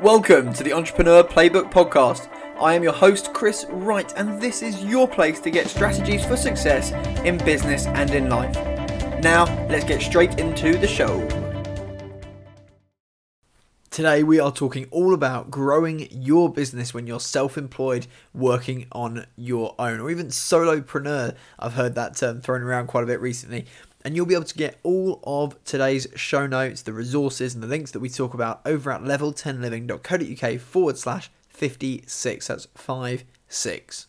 Welcome to the Entrepreneur Playbook Podcast. I am your host, Chris Wright, and this is your place to get strategies for success in business and in life. Now, let's get straight into the show. Today, we are talking all about growing your business when you're self employed, working on your own, or even solopreneur. I've heard that term thrown around quite a bit recently and you'll be able to get all of today's show notes, the resources, and the links that we talk about over at level10living.co.uk forward slash 56. That's 5 6.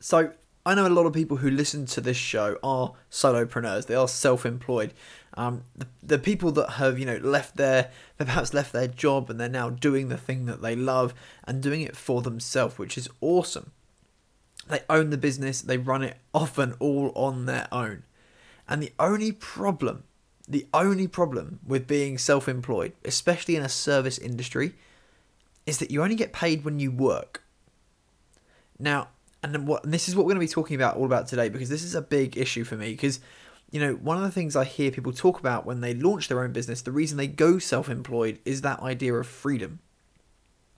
So, I know a lot of people who listen to this show are solopreneurs, they are self employed. Um, the, the people that have, you know, left their, perhaps left their job and they're now doing the thing that they love and doing it for themselves, which is awesome. They own the business, they run it often all on their own. And the only problem, the only problem with being self employed, especially in a service industry, is that you only get paid when you work. Now, and what and this is what we're going to be talking about all about today because this is a big issue for me because you know one of the things I hear people talk about when they launch their own business the reason they go self-employed is that idea of freedom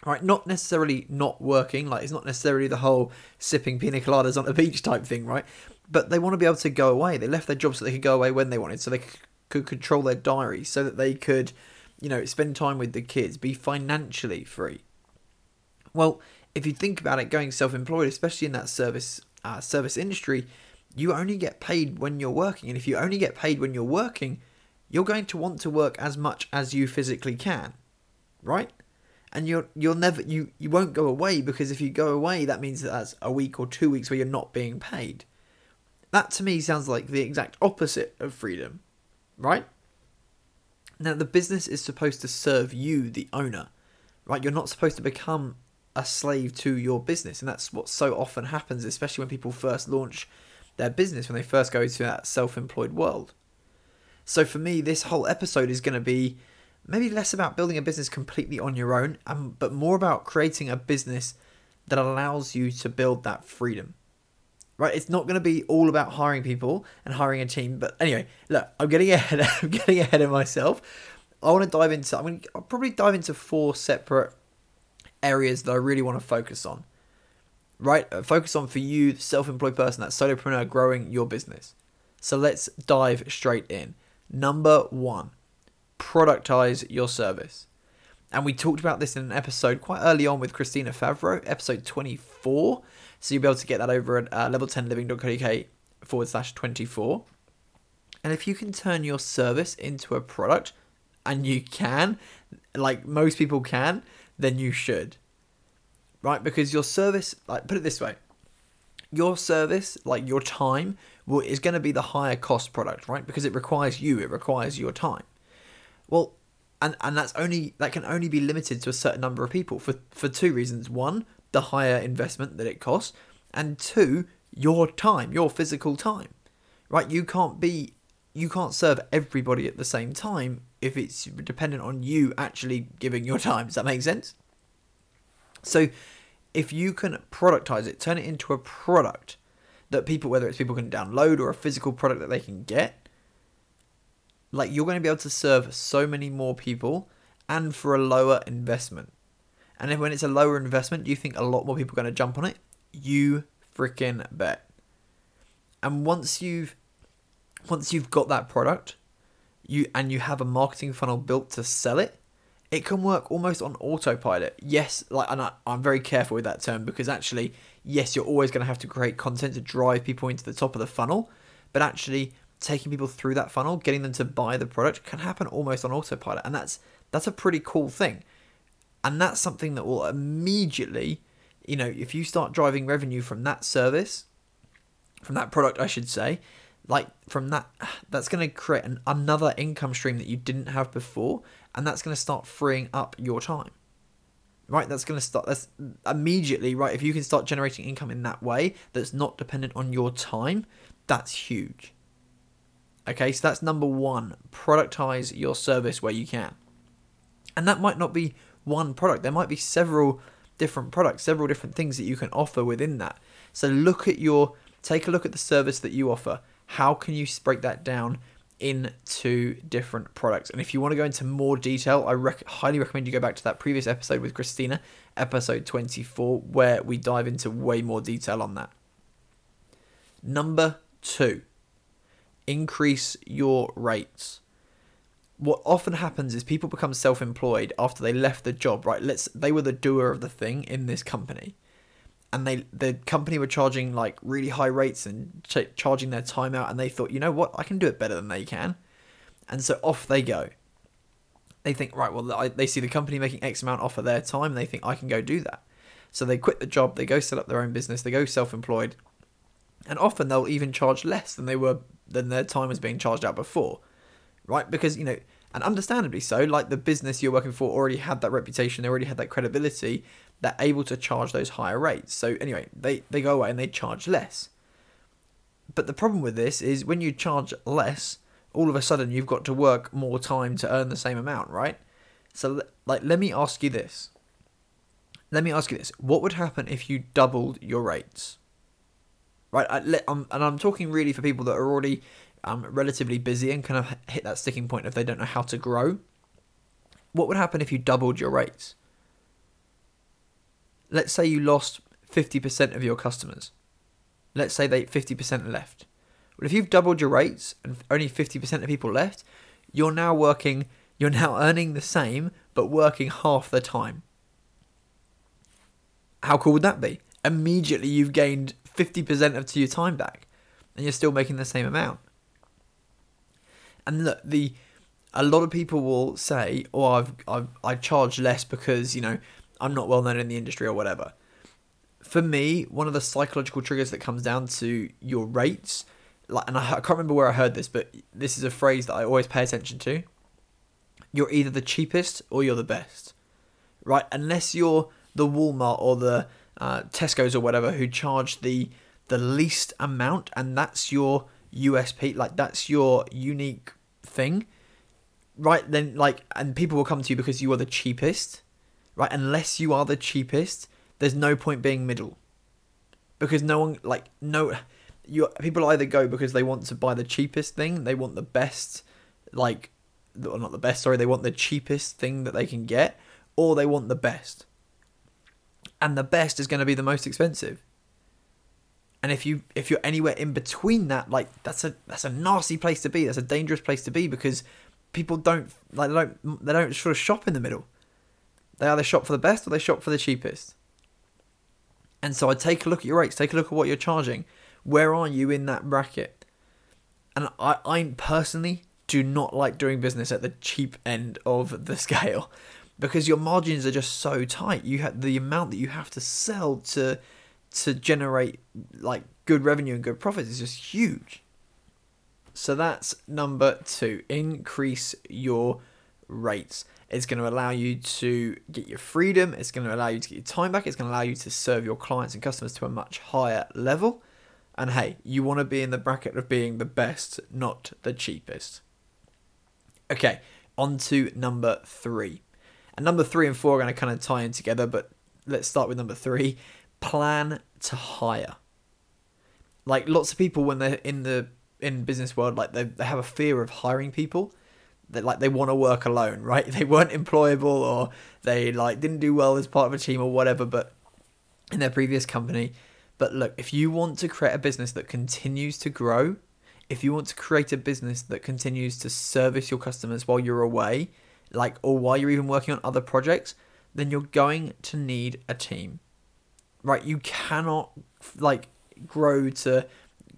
right not necessarily not working like it's not necessarily the whole sipping pina coladas on a beach type thing right but they want to be able to go away. They left their job so they could go away when they wanted, so they could control their diary, so that they could, you know, spend time with the kids, be financially free. Well, if you think about it, going self-employed, especially in that service uh, service industry, you only get paid when you're working, and if you only get paid when you're working, you're going to want to work as much as you physically can, right? And you're you'll never you you won't go away because if you go away, that means that that's a week or two weeks where you're not being paid. That to me sounds like the exact opposite of freedom, right? Now, the business is supposed to serve you, the owner, right? You're not supposed to become a slave to your business. And that's what so often happens, especially when people first launch their business, when they first go to that self employed world. So, for me, this whole episode is going to be maybe less about building a business completely on your own, um, but more about creating a business that allows you to build that freedom right? It's not going to be all about hiring people and hiring a team. But anyway, look, I'm getting ahead. I'm getting ahead of myself. I want to dive into. I'm going to probably dive into four separate areas that I really want to focus on. Right, uh, focus on for you, the self-employed person, that solopreneur growing your business. So let's dive straight in. Number one, productize your service. And we talked about this in an episode quite early on with Christina Favreau, episode 24. So you'll be able to get that over at uh, level10living.co.uk forward slash 24. And if you can turn your service into a product, and you can, like most people can, then you should. Right? Because your service, like, put it this way your service, like your time, is going to be the higher cost product, right? Because it requires you, it requires your time. Well, and and that's only that can only be limited to a certain number of people for for two reasons. One, the higher investment that it costs, and two, your time, your physical time. Right? You can't be you can't serve everybody at the same time if it's dependent on you actually giving your time. Does that make sense? So if you can productize it, turn it into a product that people, whether it's people can download or a physical product that they can get, like you're going to be able to serve so many more people and for a lower investment. And if, when it's a lower investment, you think a lot more people are going to jump on it? You freaking bet. And once you've once you've got that product, you and you have a marketing funnel built to sell it, it can work almost on autopilot. Yes, like and I, I'm very careful with that term because actually, yes, you're always going to have to create content to drive people into the top of the funnel, but actually taking people through that funnel, getting them to buy the product can happen almost on autopilot, and that's that's a pretty cool thing and that's something that will immediately you know if you start driving revenue from that service from that product i should say like from that that's going to create an, another income stream that you didn't have before and that's going to start freeing up your time. Right? That's going to start that's immediately right if you can start generating income in that way that's not dependent on your time that's huge. Okay? So that's number one productize your service where you can. And that might not be one product. There might be several different products, several different things that you can offer within that. So look at your take a look at the service that you offer. How can you break that down into different products. And if you want to go into more detail, I rec- highly recommend you go back to that previous episode with Christina, episode 24, where we dive into way more detail on that. Number two, increase your rates. What often happens is people become self-employed after they left the job, right? Let's they were the doer of the thing in this company. And they the company were charging like really high rates and ch- charging their time out and they thought you know what? I can do it better than they can. And so off they go. They think right well I, they see the company making x amount off of their time and they think i can go do that. So they quit the job they go set up their own business they go self-employed and often they'll even charge less than they were than their time was being charged out before right? Because you know and understandably so like the business you're working for already had that reputation they already had that credibility they're able to charge those higher rates. So anyway, they, they go away and they charge less. But the problem with this is when you charge less, all of a sudden you've got to work more time to earn the same amount, right? So like let me ask you this. Let me ask you this. What would happen if you doubled your rates? Right, I, I'm, and I'm talking really for people that are already um, relatively busy and kind of hit that sticking point if they don't know how to grow. What would happen if you doubled your rates? let's say you lost 50% of your customers. Let's say they 50% left. Well, if you've doubled your rates and only 50% of people left, you're now working, you're now earning the same, but working half the time. How cool would that be? Immediately you've gained 50% of your time back and you're still making the same amount. And look, the a lot of people will say, "Oh, I've I've I charge less because you know I'm not well known in the industry or whatever. For me, one of the psychological triggers that comes down to your rates, like, and I, I can't remember where I heard this, but this is a phrase that I always pay attention to. You're either the cheapest or you're the best, right? Unless you're the Walmart or the uh, Tesco's or whatever who charge the the least amount, and that's your USP, like that's your unique thing, right? Then like, and people will come to you because you are the cheapest right? Unless you are the cheapest, there's no point being middle, because no one like no, you people either go because they want to buy the cheapest thing, they want the best, like, or not the best, sorry, they want the cheapest thing that they can get, or they want the best, and the best is going to be the most expensive. And if you if you're anywhere in between that, like that's a that's a nasty place to be. That's a dangerous place to be because people don't like they don't they don't sort of shop in the middle. They either shop for the best or they shop for the cheapest. And so I take a look at your rates, take a look at what you're charging. Where are you in that bracket? And I, I personally do not like doing business at the cheap end of the scale because your margins are just so tight. You have the amount that you have to sell to to generate like good revenue and good profits is just huge. So that's number 2. Increase your rates. It's going to allow you to get your freedom. It's going to allow you to get your time back. It's going to allow you to serve your clients and customers to a much higher level. And hey, you want to be in the bracket of being the best, not the cheapest. Okay, on to number three. And number three and four are going to kind of tie in together, but let's start with number three plan to hire. Like lots of people, when they're in the in business world, like they, they have a fear of hiring people That like they want to work alone, right? They weren't employable or they like didn't do well as part of a team or whatever, but in their previous company. But look, if you want to create a business that continues to grow, if you want to create a business that continues to service your customers while you're away, like or while you're even working on other projects, then you're going to need a team. Right? You cannot like grow to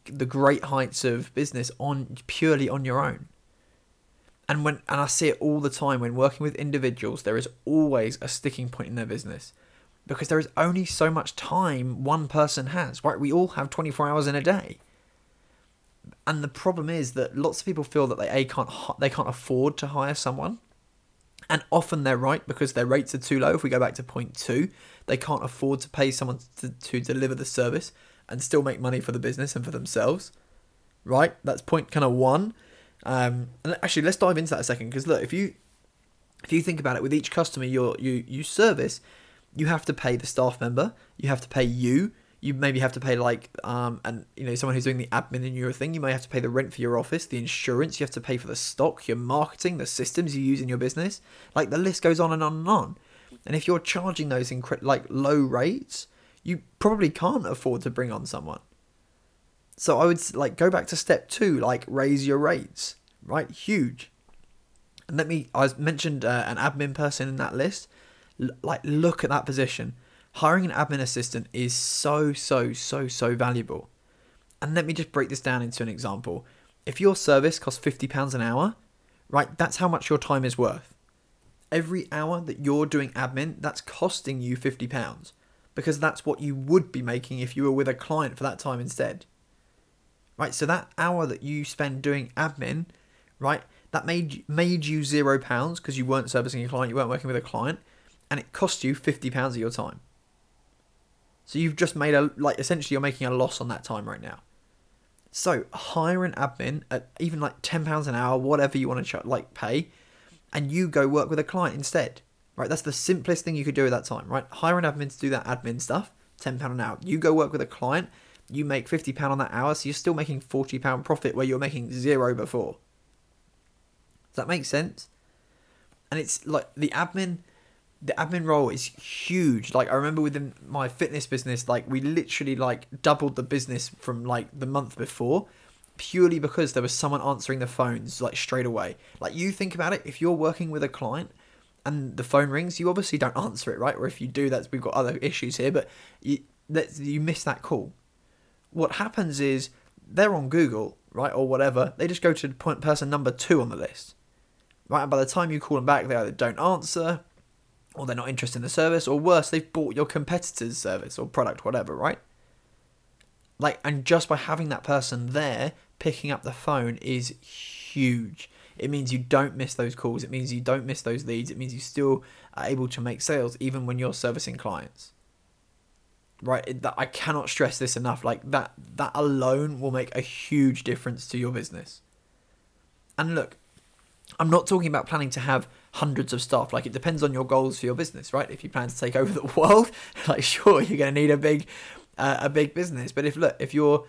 the great heights of business on purely on your own and when and I see it all the time when working with individuals, there is always a sticking point in their business because there is only so much time one person has. Right? We all have 24 hours in a day. And the problem is that lots of people feel that they a can't they can't afford to hire someone. And often they're right because their rates are too low. If we go back to point two, they can't afford to pay someone to, to deliver the service and still make money for the business and for themselves. Right? That's point kind of one. Um, and actually, let's dive into that a second because look, if you if you think about it, with each customer you you you service, you have to pay the staff member, you have to pay you, you maybe have to pay like um and you know someone who's doing the admin in your thing you may have to pay the rent for your office the insurance you have to pay for the stock your marketing the systems you use in your business like the list goes on and on and on and if you're charging those incre- like low rates you probably can't afford to bring on someone so i would like go back to step two like raise your rates right huge and let me i mentioned uh, an admin person in that list L- like look at that position hiring an admin assistant is so, so, so, so valuable. And let me just break this down into an example. If your service costs £50 an hour, right, that's how much your time is worth. Every hour that you're doing admin, that's costing you £50 because that's what you would be making if you were with a client for that time instead. Right, so that hour that you spend doing admin, right, that made made you zero pounds because you weren't servicing a client, you weren't working with a client, and it cost you fifty pounds of your time. So you've just made a like essentially you're making a loss on that time right now. So hire an admin at even like ten pounds an hour, whatever you want to ch- like pay, and you go work with a client instead. Right, that's the simplest thing you could do at that time. Right, hire an admin to do that admin stuff, ten pound an hour. You go work with a client, you make fifty pound on that hour, so you're still making forty pound profit where you're making zero before. Does that make sense? And it's like the admin the admin role is huge. Like I remember within my fitness business, like we literally like doubled the business from like the month before, purely because there was someone answering the phones like straight away. Like you think about it, if you're working with a client and the phone rings, you obviously don't answer it, right? Or if you do, that's we've got other issues here, but you that you miss that call. What happens is they're on Google, right, or whatever. They just go to point person number two on the list, right? And by the time you call them back, they either don't answer or they're not interested in the service, or worse, they've bought your competitor's service or product, whatever, right? Like, and just by having that person there picking up the phone is huge. It means you don't miss those calls. It means you don't miss those leads. It means you still are able to make sales even when you're servicing clients. Right? That I cannot stress this enough. Like that that alone will make a huge difference to your business. And look, I'm not talking about planning to have hundreds of staff. Like it depends on your goals for your business, right? If you plan to take over the world, like sure you're going to need a big, uh, a big business. But if look, if you're,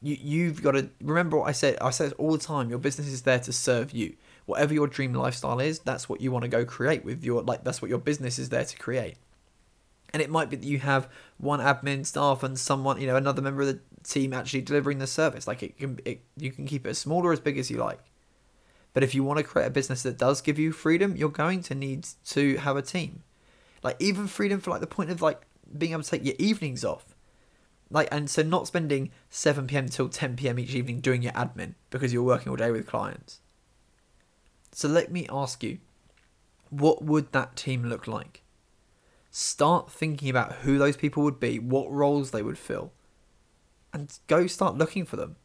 you you've got to remember what I said. I say all the time. Your business is there to serve you. Whatever your dream lifestyle is, that's what you want to go create with your like. That's what your business is there to create. And it might be that you have one admin staff and someone, you know, another member of the team actually delivering the service. Like it can, it, you can keep it as small or as big as you like. But if you want to create a business that does give you freedom, you're going to need to have a team. Like even freedom for like the point of like being able to take your evenings off. Like and so not spending 7 p.m. till 10 p.m. each evening doing your admin because you're working all day with clients. So let me ask you, what would that team look like? Start thinking about who those people would be, what roles they would fill, and go start looking for them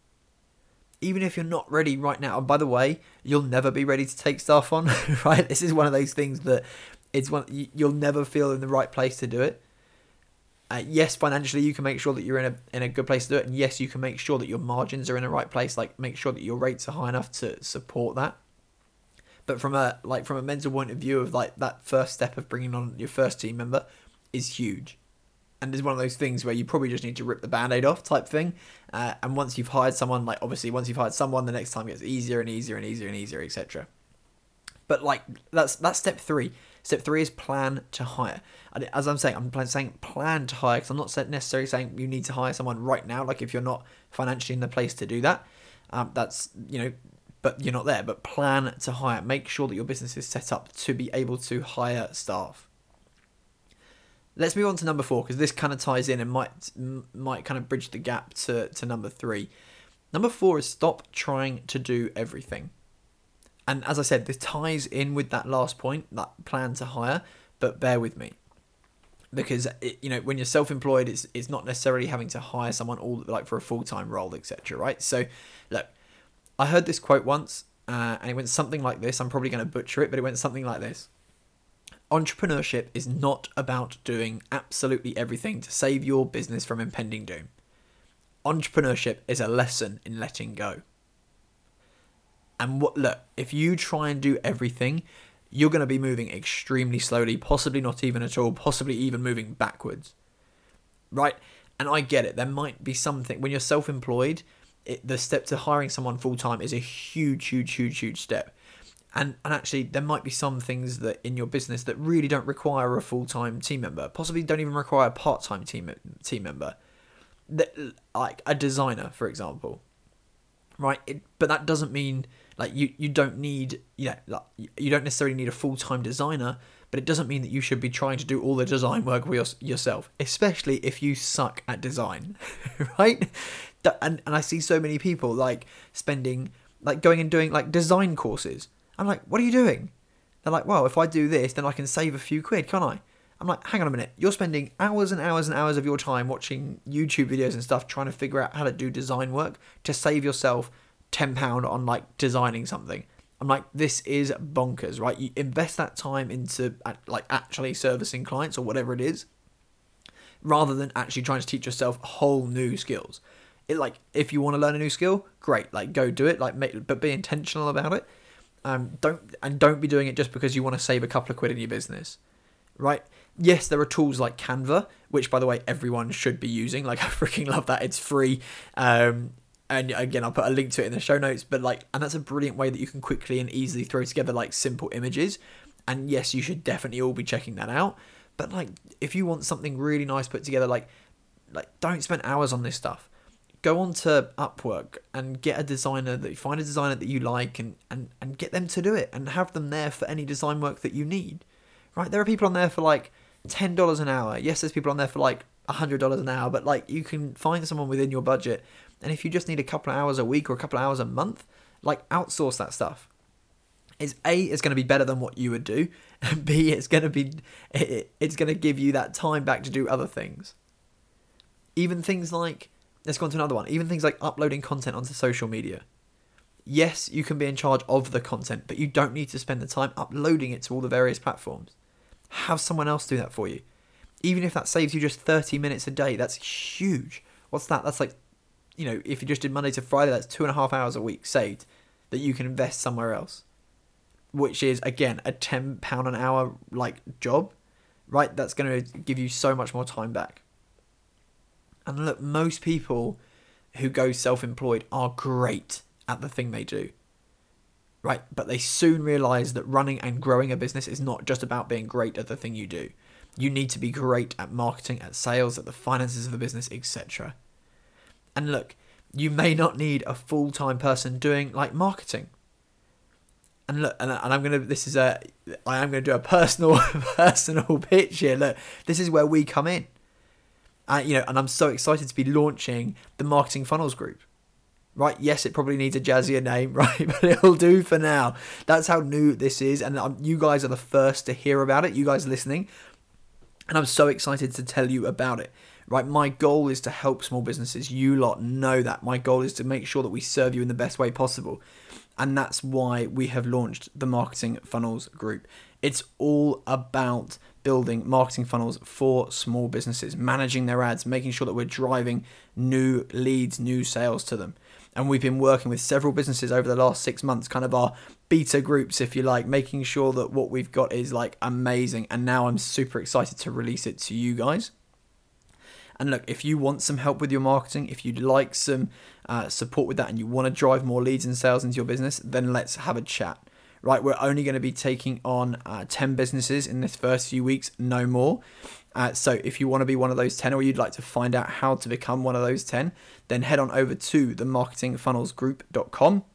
even if you're not ready right now, and by the way, you'll never be ready to take stuff on, right? This is one of those things that it's one you'll never feel in the right place to do it. Uh, yes, financially, you can make sure that you're in a in a good place to do it, and yes, you can make sure that your margins are in the right place. Like, make sure that your rates are high enough to support that. But from a like from a mental point of view of like that first step of bringing on your first team member is huge and it's one of those things where you probably just need to rip the band-aid off type thing uh, and once you've hired someone like obviously once you've hired someone the next time gets easier and easier and easier and easier etc but like that's that's step three step three is plan to hire. And as i'm saying i'm saying plan to hire because i'm not necessarily saying you need to hire someone right now like if you're not financially in the place to do that. Um, that's you know but you're not there. But plan to hire. Make sure that your business is set up to be able to hire staff. Let's move on to number four because this kind of ties in and might might kind of bridge the gap to, to number three. Number four is stop trying to do everything. And as I said, this ties in with that last point, that plan to hire, but bear with me. Because it, you know, when you're self-employed, it's it's not necessarily having to hire someone all like for a full-time role, etc. Right? So, look, I heard this quote once, uh, and it went something like this. I'm probably going to butcher it, but it went something like this entrepreneurship is not about doing absolutely everything to save your business from impending doom. Entrepreneurship is a lesson in letting go. And what look, if you try and do everything, you're going to be moving extremely slowly, possibly not even at all, possibly even moving backwards. Right? And I get it. There might be something when you're self-employed. The step to hiring someone full time is a huge, huge, huge, huge step. And and actually, there might be some things that in your business that really don't require a full time team member. Possibly don't even require a part time team team member. That like a designer, for example, right? It, but that doesn't mean like you you don't need yeah like, you don't necessarily need a full time designer but it doesn't mean that you should be trying to do all the design work for yourself, especially if you suck at design, right? And, and I see so many people like spending, like going and doing like design courses. I'm like, what are you doing? They're like, well, if I do this, then I can save a few quid, can't I? I'm like, hang on a minute. You're spending hours and hours and hours of your time watching YouTube videos and stuff trying to figure out how to do design work to save yourself £10 on like designing something. I'm like, this is bonkers, right? You invest that time into like actually servicing clients or whatever it is, rather than actually trying to teach yourself whole new skills. It like if you want to learn a new skill, great, like go do it, like make, but be intentional about it. Um, don't and don't be doing it just because you want to save a couple of quid in your business, right? Yes, there are tools like Canva, which by the way everyone should be using. Like I freaking love that; it's free. Um, and again i'll put a link to it in the show notes but like and that's a brilliant way that you can quickly and easily throw together like simple images. And yes you should definitely all be checking that out. But like if you want something really nice put together like like don't spend hours on this stuff. Go on to upwork and get a designer that find a designer that you like and and and get them to do it and have them there for any design work that you need. Right? There are people on there for like $10 an hour. Yes there's people on there for like $100 an hour but like you can find someone within your budget and if you just need a couple of hours a week or a couple of hours a month, like outsource that stuff. Is A, it's going to be better than what you would do, and B, it's going to be, it's going to give you that time back to do other things. Even things like, let's go on to another one. Even things like uploading content onto social media. Yes, you can be in charge of the content, but you don't need to spend the time uploading it to all the various platforms. Have someone else do that for you. Even if that saves you just 30 minutes a day, that's huge. What's that? That's like you know, if you just did Monday to Friday, that's two and a half hours a week saved that you can invest somewhere else. Which is again a ten pound an hour like job, right? That's going to give you so much more time back. And look, most people who go self-employed are great at the thing they do. Right? But they soon realize that running and growing a business is not just about being great at the thing you do. You need to be great at marketing, at sales, at the finances of the business, etc. And look, you may not need a full time person doing like marketing. And look, and, and I'm gonna. This is a. I am gonna do a personal, personal pitch here. Look, this is where we come in. Uh, you know, and I'm so excited to be launching the marketing funnels group. Right? Yes, it probably needs a jazzier name, right? But it'll do for now. That's how new this is, and um, you guys are the first to hear about it. You guys listening, and I'm so excited to tell you about it right? My goal is to help small businesses. You lot know that. My goal is to make sure that we serve you in the best way possible. And that's why we have launched the Marketing Funnels Group. It's all about building marketing funnels for small businesses, managing their ads, making sure that we're driving new leads, new sales to them. And we've been working with several businesses over the last six months, kind of our beta groups, if you like, making sure that what we've got is like amazing. And now I'm super excited to release it to you guys. And look, if you want some help with your marketing, if you'd like some uh, support with that and you want to drive more leads and sales into your business, then let's have a chat. Right, we're only going to be taking on uh, 10 businesses in this first few weeks, no more. Uh, so if you want to be one of those 10 or you'd like to find out how to become one of those 10, then head on over to the marketingfunnelsgroup.com.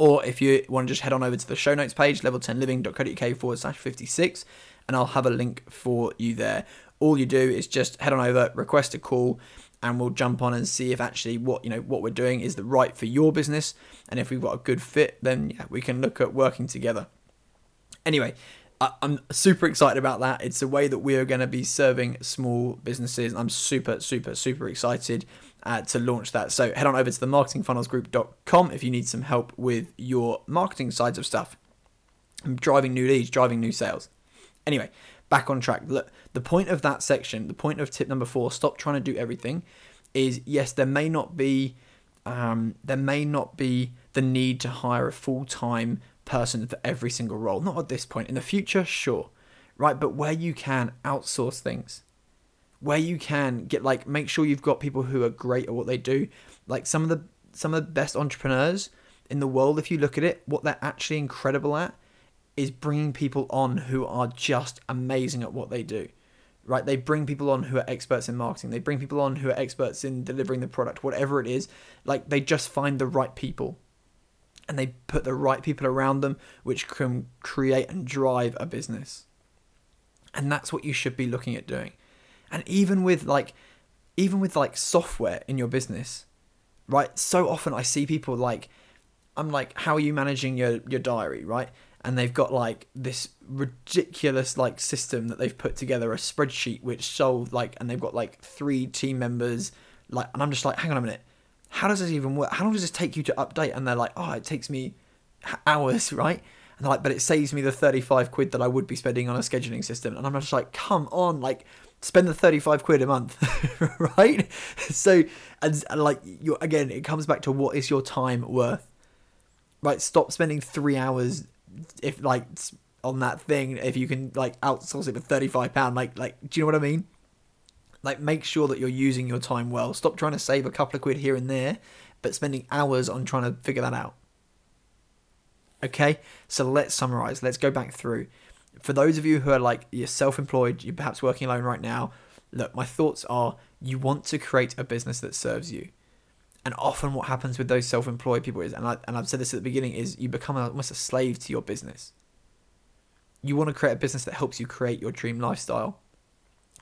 Or if you want to just head on over to the show notes page, level10living.co.uk forward slash 56, and I'll have a link for you there all you do is just head on over, request a call, and we'll jump on and see if actually what you know what we're doing is the right for your business. And if we've got a good fit, then yeah, we can look at working together. Anyway, I'm super excited about that. It's a way that we are going to be serving small businesses. I'm super, super, super excited uh, to launch that. So head on over to the marketingfunnelsgroup.com if you need some help with your marketing sides of stuff. I'm driving new leads, driving new sales. Anyway, back on track. Look, the point of that section, the point of tip number four, stop trying to do everything, is yes, there may not be, um, there may not be the need to hire a full time person for every single role. Not at this point. In the future, sure, right? But where you can outsource things, where you can get like make sure you've got people who are great at what they do. Like some of the some of the best entrepreneurs in the world, if you look at it, what they're actually incredible at is bringing people on who are just amazing at what they do. Right? They bring people on who are experts in marketing. They bring people on who are experts in delivering the product, whatever it is. Like they just find the right people and they put the right people around them, which can create and drive a business. And that's what you should be looking at doing. And even with like, even with like software in your business, right? So often I see people like, I'm like, how are you managing your your diary, right? And they've got like this ridiculous like system that they've put together, a spreadsheet which sold like, and they've got like three team members, like, and I'm just like, hang on a minute, how does this even work? How long does this take you to update? And they're like, oh, it takes me hours, right? And they're like, but it saves me the 35 quid that I would be spending on a scheduling system. And I'm just like, come on, like, spend the 35 quid a month, right? So, and, and like, you again, it comes back to what is your time worth? Right? Stop spending three hours, if like, on that thing, if you can, like, outsource it for 35 pound, like, like, do you know what I mean? Like, make sure that you're using your time well. Stop trying to save a couple of quid here and there, but spending hours on trying to figure that out. Okay, so let's summarize. Let's go back through. For those of you who are like, you're self employed, you're perhaps working alone right now, look, my thoughts are you want to create a business that serves you. And often what happens with those self employed people is, and, I, and I've said this at the beginning, is you become almost a slave to your business. You want to create a business that helps you create your dream lifestyle.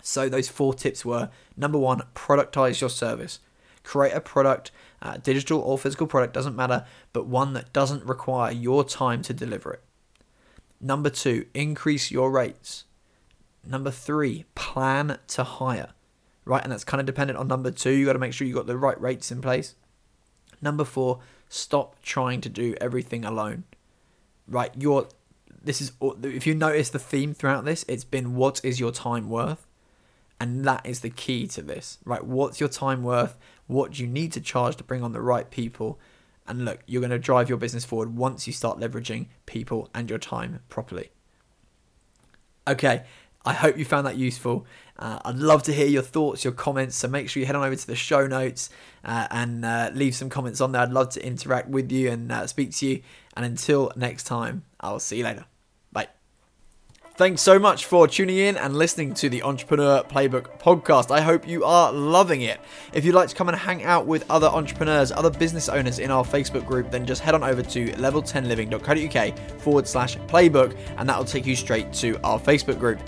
So those four tips were number one, productize your service. Create a product, uh, digital or physical product, doesn't matter, but one that doesn't require your time to deliver it. Number two, increase your rates. Number three, plan to hire. Right, and that's kind of dependent on number two. You got to make sure you got the right rates in place. Number four, stop trying to do everything alone. Right, your this is if you notice the theme throughout this, it's been what is your time worth? And that is the key to this, right? What's your time worth? What do you need to charge to bring on the right people? And look, you're going to drive your business forward once you start leveraging people and your time properly. Okay, I hope you found that useful. Uh, I'd love to hear your thoughts, your comments. So make sure you head on over to the show notes uh, and uh, leave some comments on there. I'd love to interact with you and uh, speak to you. And until next time, I'll see you later. Bye. Thanks so much for tuning in and listening to the Entrepreneur Playbook podcast. I hope you are loving it. If you'd like to come and hang out with other entrepreneurs, other business owners in our Facebook group, then just head on over to level10living.co.uk forward slash playbook and that will take you straight to our Facebook group.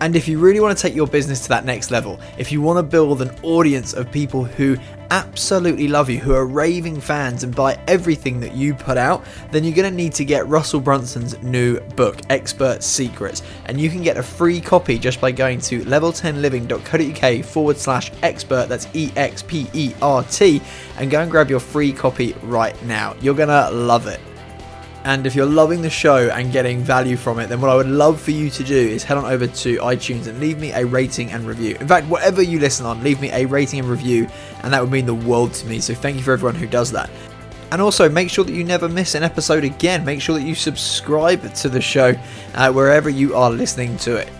And if you really want to take your business to that next level, if you want to build an audience of people who absolutely love you, who are raving fans and buy everything that you put out, then you're going to need to get Russell Brunson's new book, Expert Secrets. And you can get a free copy just by going to level10living.co.uk forward slash expert, that's E X P E R T, and go and grab your free copy right now. You're going to love it. And if you're loving the show and getting value from it, then what I would love for you to do is head on over to iTunes and leave me a rating and review. In fact, whatever you listen on, leave me a rating and review, and that would mean the world to me. So thank you for everyone who does that. And also, make sure that you never miss an episode again. Make sure that you subscribe to the show uh, wherever you are listening to it.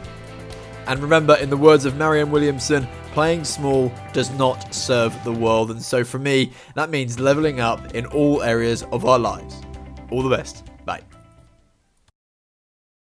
And remember, in the words of Marianne Williamson, playing small does not serve the world. And so for me, that means leveling up in all areas of our lives. All the best.